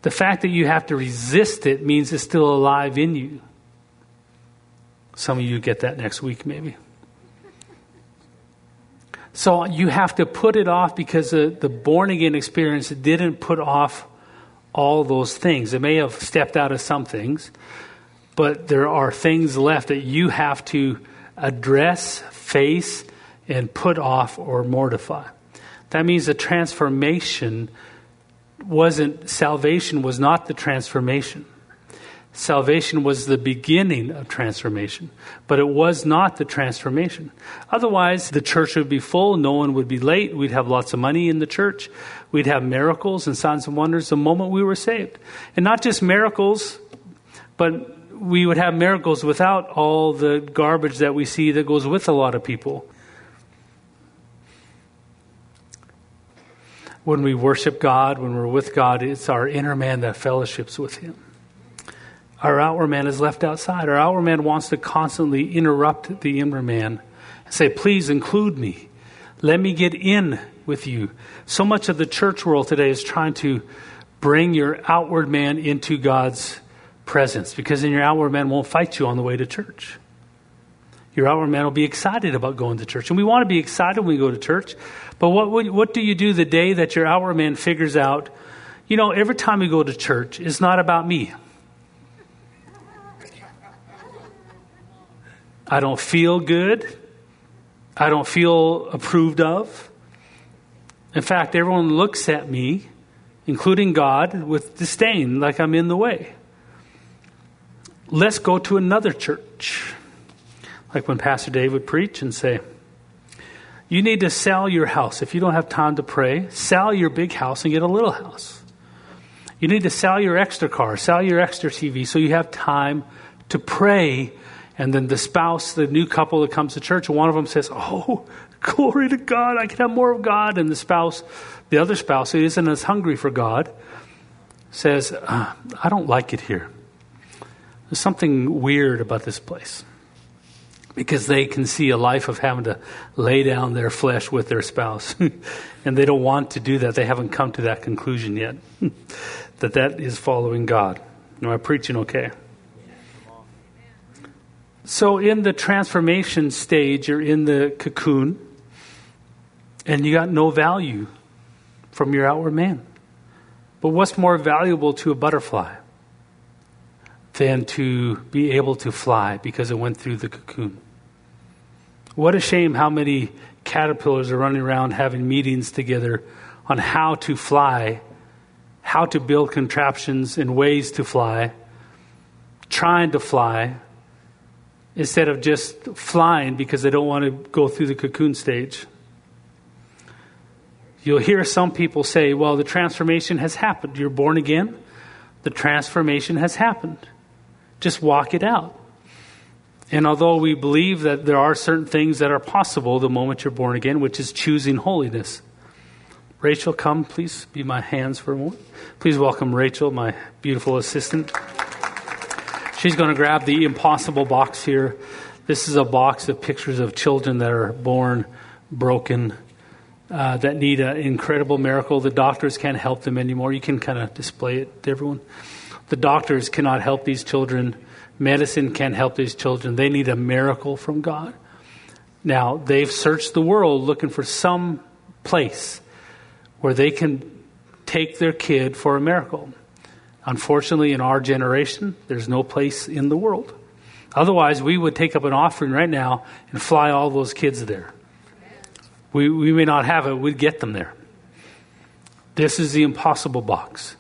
The fact that you have to resist it means it's still alive in you. Some of you get that next week, maybe. So you have to put it off because the, the born again experience didn't put off all those things. It may have stepped out of some things, but there are things left that you have to address, face, and put off or mortify. That means the transformation wasn't, salvation was not the transformation. Salvation was the beginning of transformation, but it was not the transformation. Otherwise, the church would be full, no one would be late, we'd have lots of money in the church, we'd have miracles and signs and wonders the moment we were saved. And not just miracles, but we would have miracles without all the garbage that we see that goes with a lot of people. when we worship God, when we're with God, it's our inner man that fellowships with Him. Our outward man is left outside. Our outward man wants to constantly interrupt the inner man and say, Please include me. Let me get in with you. So much of the church world today is trying to bring your outward man into God's presence because then your outward man won't fight you on the way to church. Your outward man will be excited about going to church. And we want to be excited when we go to church. But what, what do you do the day that your outward man figures out, you know, every time we go to church, it's not about me. I don't feel good. I don't feel approved of. In fact, everyone looks at me, including God, with disdain, like I'm in the way. Let's go to another church. Like when Pastor Dave would preach and say, You need to sell your house. If you don't have time to pray, sell your big house and get a little house. You need to sell your extra car, sell your extra TV so you have time to pray. And then the spouse, the new couple that comes to church, one of them says, Oh, glory to God, I can have more of God. And the spouse, the other spouse, who isn't as hungry for God, says, uh, I don't like it here. There's something weird about this place because they can see a life of having to lay down their flesh with their spouse. and they don't want to do that. They haven't come to that conclusion yet that that is following God. Am I preaching okay? So, in the transformation stage, you're in the cocoon, and you got no value from your outward man. But what's more valuable to a butterfly? than to be able to fly because it went through the cocoon. What a shame how many caterpillars are running around having meetings together on how to fly, how to build contraptions and ways to fly, trying to fly instead of just flying because they don't want to go through the cocoon stage. You'll hear some people say, well, the transformation has happened. You're born again, the transformation has happened. Just walk it out. And although we believe that there are certain things that are possible the moment you're born again, which is choosing holiness. Rachel, come, please be my hands for a moment. Please welcome Rachel, my beautiful assistant. She's going to grab the impossible box here. This is a box of pictures of children that are born broken, uh, that need an incredible miracle. The doctors can't help them anymore. You can kind of display it to everyone. The doctors cannot help these children. Medicine can't help these children. They need a miracle from God. Now, they've searched the world looking for some place where they can take their kid for a miracle. Unfortunately, in our generation, there's no place in the world. Otherwise, we would take up an offering right now and fly all those kids there. We, we may not have it, we'd get them there. This is the impossible box.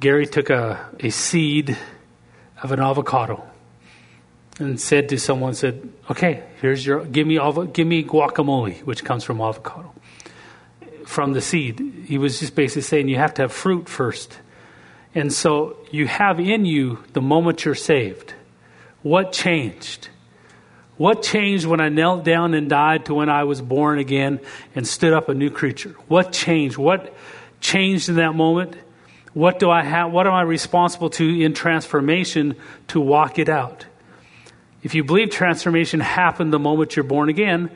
Gary took a, a seed of an avocado and said to someone, said, okay, here's your, give me, give me guacamole, which comes from avocado. From the seed. He was just basically saying you have to have fruit first. And so you have in you the moment you're saved. What changed? What changed when I knelt down and died to when I was born again and stood up a new creature? What changed? What changed in that moment? What do I have? What am I responsible to in transformation to walk it out? If you believe transformation happened the moment you're born again,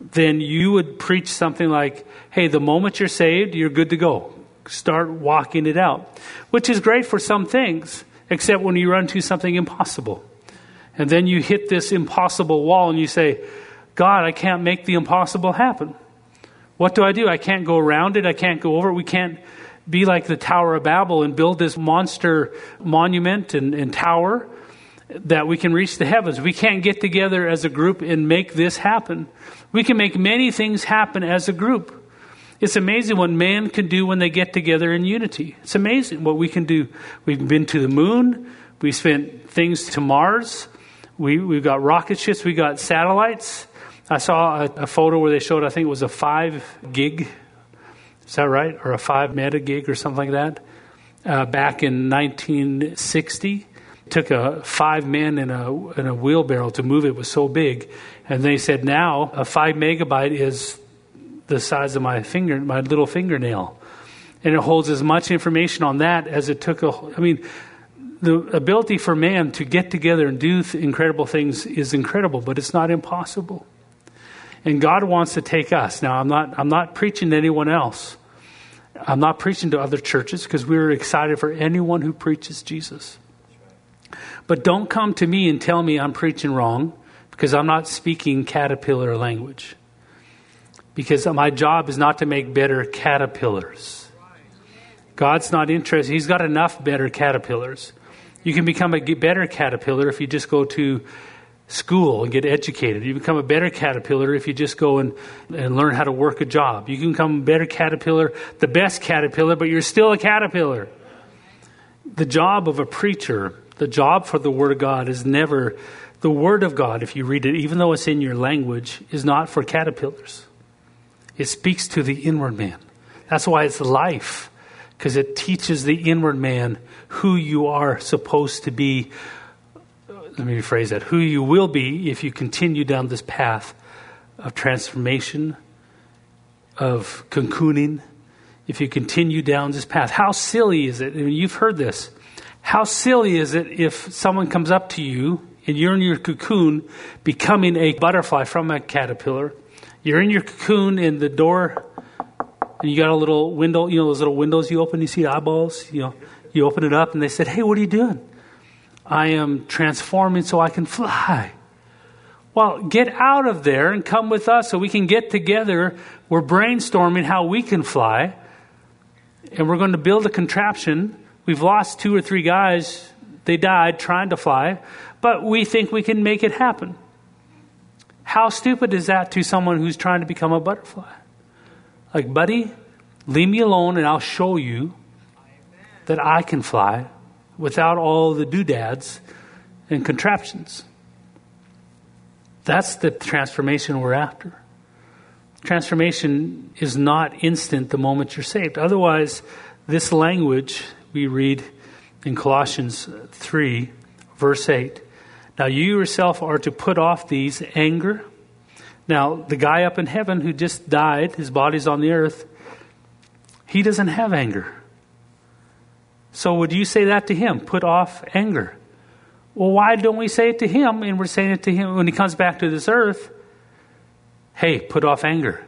then you would preach something like, hey, the moment you're saved, you're good to go. Start walking it out. Which is great for some things, except when you run to something impossible. And then you hit this impossible wall and you say, God, I can't make the impossible happen. What do I do? I can't go around it. I can't go over it. We can't be like the Tower of Babel and build this monster monument and, and tower that we can reach the heavens. We can't get together as a group and make this happen. We can make many things happen as a group. It's amazing what man can do when they get together in unity. It's amazing what we can do. We've been to the moon. We spent things to Mars. We, we've got rocket ships, we've got satellites. I saw a, a, photo where they showed, I think it was a five gig, is that right? Or a five meta gig or something like that, uh, back in 1960. Took a five men in a, in a wheelbarrow to move it, it was so big. And they said now a five megabyte is the size of my finger, my little fingernail. And it holds as much information on that as it took a, I mean, the ability for man to get together and do th- incredible things is incredible, but it's not impossible. And God wants to take us. Now, I'm not, I'm not preaching to anyone else. I'm not preaching to other churches because we're excited for anyone who preaches Jesus. But don't come to me and tell me I'm preaching wrong because I'm not speaking caterpillar language. Because my job is not to make better caterpillars. God's not interested. He's got enough better caterpillars. You can become a better caterpillar if you just go to school and get educated. You become a better caterpillar if you just go and, and learn how to work a job. You can become a better caterpillar, the best caterpillar, but you're still a caterpillar. The job of a preacher, the job for the Word of God is never, the Word of God, if you read it, even though it's in your language, is not for caterpillars. It speaks to the inward man. That's why it's life, because it teaches the inward man who you are supposed to be. Let me rephrase that who you will be if you continue down this path of transformation, of cocooning, if you continue down this path. How silly is it? I mean, you've heard this. How silly is it if someone comes up to you and you're in your cocoon becoming a butterfly from a caterpillar? You're in your cocoon and the door, and you got a little window, you know, those little windows you open, you see eyeballs, you know. You open it up and they said, Hey, what are you doing? I am transforming so I can fly. Well, get out of there and come with us so we can get together. We're brainstorming how we can fly. And we're going to build a contraption. We've lost two or three guys. They died trying to fly, but we think we can make it happen. How stupid is that to someone who's trying to become a butterfly? Like, buddy, leave me alone and I'll show you that I can fly without all the doodads and contraptions. That's the transformation we're after. Transformation is not instant the moment you're saved. Otherwise, this language we read in Colossians 3, verse 8. Now you yourself are to put off these anger. Now, the guy up in heaven who just died, his body's on the earth, he doesn't have anger. So would you say that to him? Put off anger. Well, why don't we say it to him and we're saying it to him when he comes back to this earth? Hey, put off anger.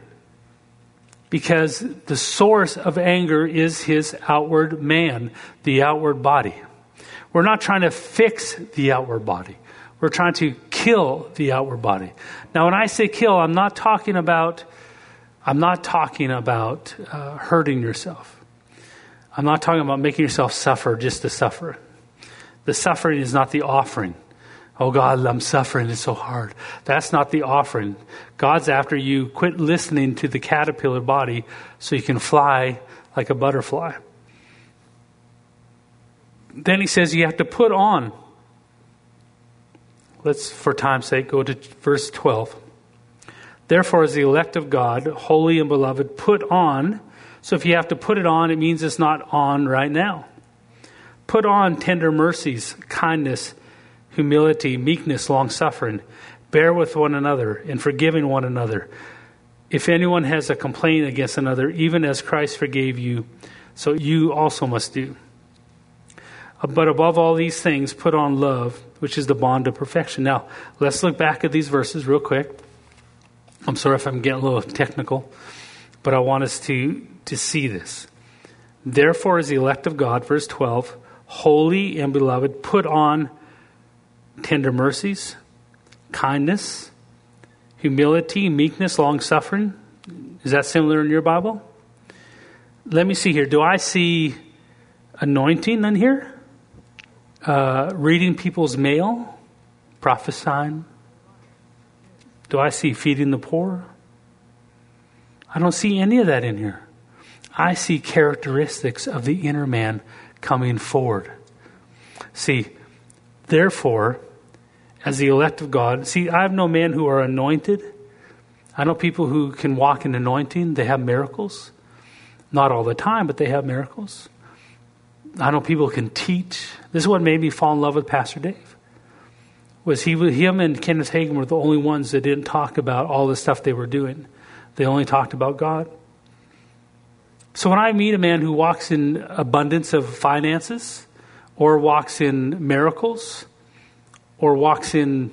Because the source of anger is his outward man, the outward body. We're not trying to fix the outward body. We're trying to kill the outward body. Now, when I say kill, I'm not talking about, I'm not talking about uh, hurting yourself. I'm not talking about making yourself suffer just to suffer. The suffering is not the offering. Oh God, I'm suffering. It's so hard. That's not the offering. God's after you quit listening to the caterpillar body so you can fly like a butterfly. Then he says you have to put on. Let's, for time's sake, go to verse 12. Therefore, as the elect of God, holy and beloved, put on so if you have to put it on, it means it's not on right now. Put on tender mercies, kindness, humility, meekness, long suffering. Bear with one another and forgiving one another. If anyone has a complaint against another, even as Christ forgave you, so you also must do. Uh, but above all these things, put on love, which is the bond of perfection. Now, let's look back at these verses real quick. I'm sorry if I'm getting a little technical, but I want us to to see this. Therefore, as the elect of God, verse 12, holy and beloved, put on tender mercies, kindness, humility, meekness, long suffering. Is that similar in your Bible? Let me see here. Do I see anointing in here? Uh, reading people's mail? Prophesying? Do I see feeding the poor? I don't see any of that in here. I see characteristics of the inner man coming forward. See, therefore, as the elect of God, see, I have no men who are anointed. I know people who can walk in anointing, they have miracles. Not all the time, but they have miracles. I know people can teach. This is what made me fall in love with Pastor Dave. Was he him and Kenneth Hagin were the only ones that didn't talk about all the stuff they were doing. They only talked about God. So when I meet a man who walks in abundance of finances, or walks in miracles, or walks in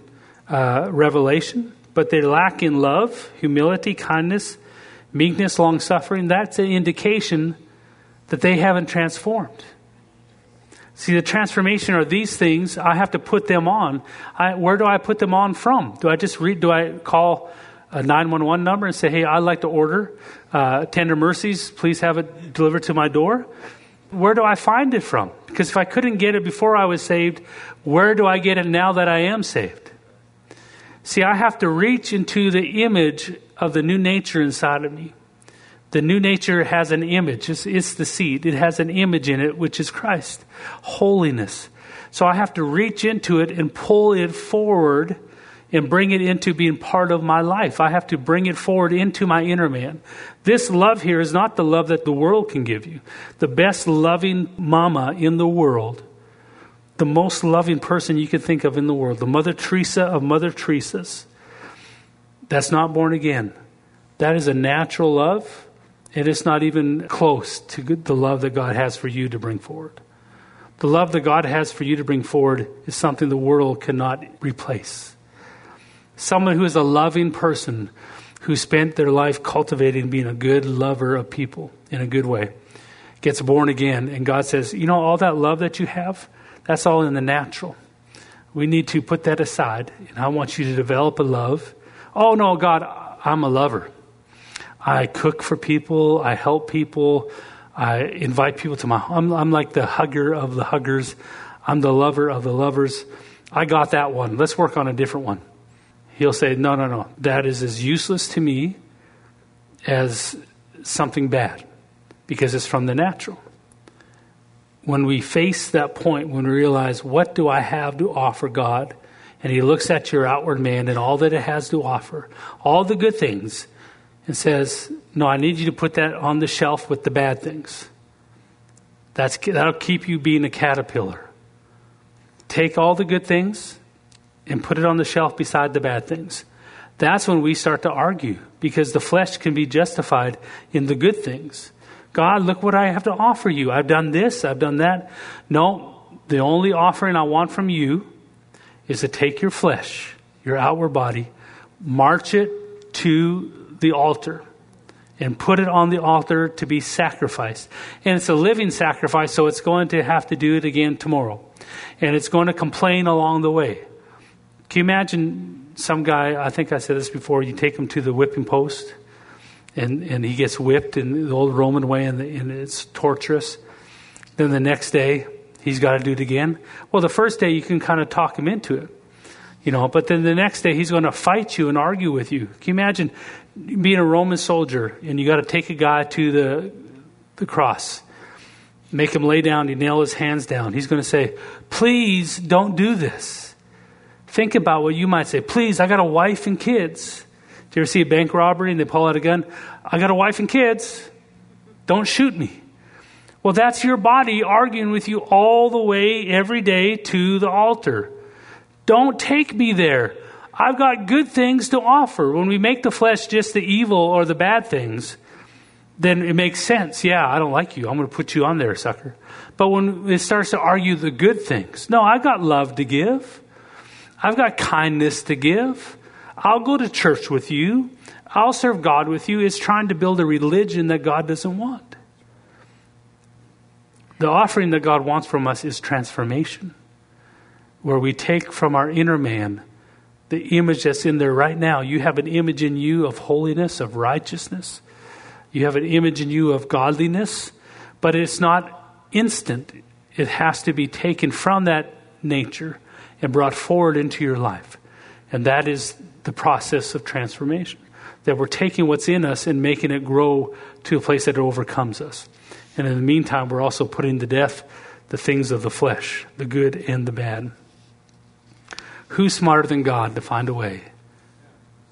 uh, revelation, but they lack in love, humility, kindness, meekness, long suffering, that's an indication that they haven't transformed. See, the transformation are these things. I have to put them on. I, where do I put them on from? Do I just read? Do I call a 911 number and say, hey, I'd like to order uh, tender mercies. Please have it delivered to my door. Where do I find it from? Because if I couldn't get it before I was saved, where do I get it now that I am saved? See, I have to reach into the image of the new nature inside of me. The new nature has an image. It's, it's, the seed. It has an image in it, which is Christ. Holiness. So I have to reach into it and pull it forward and bring it into being part of my life. I have to bring it forward into my inner man. This love here is not the love that the world can give you. The best loving mama in the world, the most loving person you can think of in the world, the Mother Teresa of Mother Teresa's, that's not born again. That is a natural love, and it's not even close to the love that God has for you to bring forward. The love that God has for you to bring forward is something the world cannot replace. Someone who is a loving person who spent their life cultivating being a good lover of people in a good way gets born again, and God says, You know, all that love that you have, that's all in the natural. We need to put that aside, and I want you to develop a love. Oh, no, God, I'm a lover. I cook for people, I help people, I invite people to my I'm, I'm like the hugger of the huggers, I'm the lover of the lovers. I got that one. Let's work on a different one he'll say, No, no, no, that is as useless to me as something bad because it's from the natural. when we face that point, when we realize, what do I have to offer God? And He looks at your outward man and all that it has to offer, all the good things, and says, No, I need you to put that on the shelf with the bad things. That's, that'll keep you being a caterpillar. Take all the good things and put it on the shelf beside the bad things. That's when we start to argue because the flesh can be justified in the good things. God, look what I have to offer you. I've done this, I've done that. No, the only offering I want from you is to take your flesh, your outward body, march it to the altar, and put it on the altar to be sacrificed. And it's a living sacrifice, so it's going to have to do it again tomorrow. And it's going to complain along the way. Can you imagine some guy, I think I said this before, you take him to the whipping post and, and he gets whipped in the old Roman way, and, the, and it's torturous. Then the next day, he's got to do it again. Well, the first day, you can kind of talk him into it, you know, but then the next day, he's going to fight you and argue with you. Can you imagine being a Roman soldier and you got to take a guy to the, the cross? Make him lay down, you nail his hands down. He's going to say, Please don't do this. Think about what you might say. Please, I got a wife and kids. Do you ever see a bank robbery and they pull out a gun? I got a wife and kids. Don't shoot me. Well, that's your body arguing with you all the way every day to the altar. Don't take me there. I've got good things to offer. When we make the flesh just the evil or the bad things, then it makes sense. Yeah, I don't like you. I'm going to put you on there, sucker. But when it starts to argue the good things, no, I've got love to give. I've got kindness to give. I'll go to church with you. I'll serve God with you. It's trying to build a religion that God doesn't want. The offering that God wants from us is transformation, where we take from our inner man the image that's in there right now. You have an image in you of holiness, of righteousness. You have an image in you of godliness, but it's not instant. It has to be taken from that nature and brought forward into your life. And that is the process of transformation. That we're taking what's in us and making it grow to a place that it overcomes us. And in the meantime, we're also putting to death the things of the flesh, the good and the bad. Who's smarter than God to find a way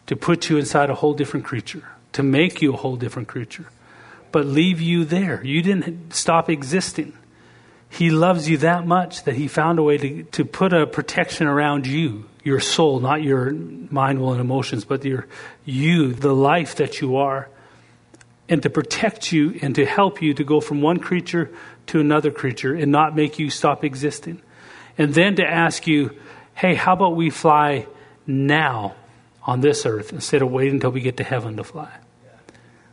to put you inside a whole different creature, to make you a whole different creature, but leave you there? You didn't stop existing. He loves you that much that he found a way to, to put a protection around you your soul, not your mind, will, and emotions, but your you, the life that you are, and to protect you and to help you to go from one creature to another creature and not make you stop existing. And then to ask you, hey, how about we fly now on this earth instead of waiting until we get to heaven to fly?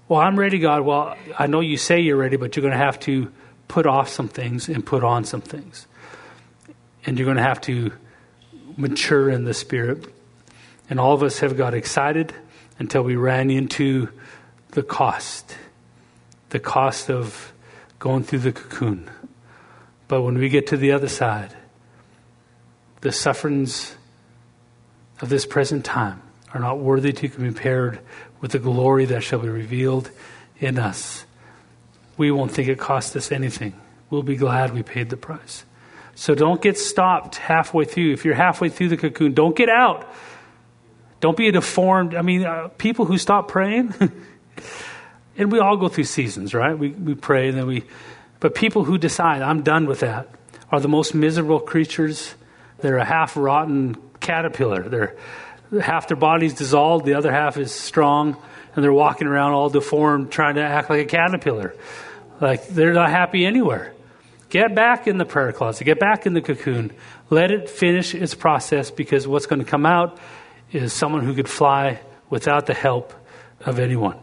Well, I'm ready, God. Well, I know you say you're ready, but you're going to have to put off some things and put on some things. And you're going to have to mature in the Spirit. And all of us have got excited until we ran into the cost the cost of going through the cocoon. But when we get to the other side, the sufferings of this present time are not worthy to be compared with the glory that shall be revealed in us. We won't think it cost us anything. We'll be glad we paid the price. So don't get stopped halfway through. If you're halfway through the cocoon, don't get out. Don't be a deformed. I mean, uh, people who stop praying, and we all go through seasons, right? We, we pray and then we, but people who decide, I'm done with that, are the most miserable creatures. They're a half rotten caterpillar. They're half their body's dissolved, the other half is strong, and they're walking around all deformed, trying to act like a caterpillar. Like they're not happy anywhere. Get back in the prayer closet, get back in the cocoon. Let it finish its process because what's going to come out is someone who could fly without the help of anyone.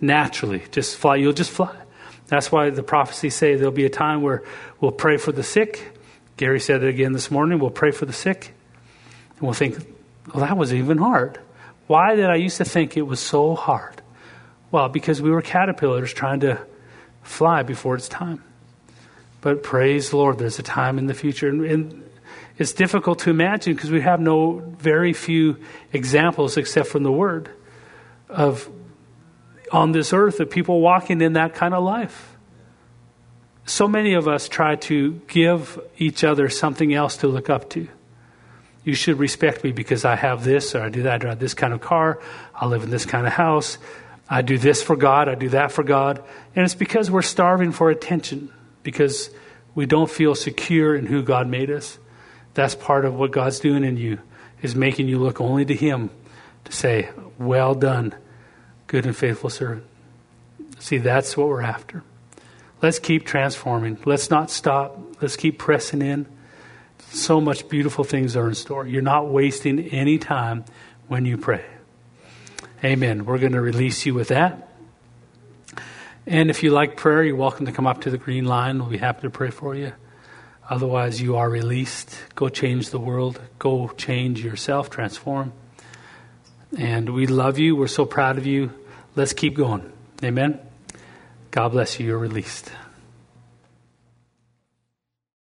Naturally, just fly. You'll just fly. That's why the prophecies say there'll be a time where we'll pray for the sick. Gary said it again this morning. We'll pray for the sick. And we'll think, well, that was even hard. Why did I used to think it was so hard? Well, because we were caterpillars trying to fly before it's time. But praise the Lord, there's a time in the future. And, and it's difficult to imagine because we have no very few examples except from the Word of on this earth of people walking in that kind of life. So many of us try to give each other something else to look up to. You should respect me because I have this or I do that. I drive this kind of car. I live in this kind of house. I do this for God. I do that for God. And it's because we're starving for attention because we don't feel secure in who God made us. That's part of what God's doing in you, is making you look only to Him to say, Well done, good and faithful servant. See, that's what we're after. Let's keep transforming. Let's not stop. Let's keep pressing in. So much beautiful things are in store. You're not wasting any time when you pray. Amen. We're going to release you with that. And if you like prayer, you're welcome to come up to the green line. We'll be happy to pray for you. Otherwise, you are released. Go change the world. Go change yourself, transform. And we love you. We're so proud of you. Let's keep going. Amen. God bless you. You're released.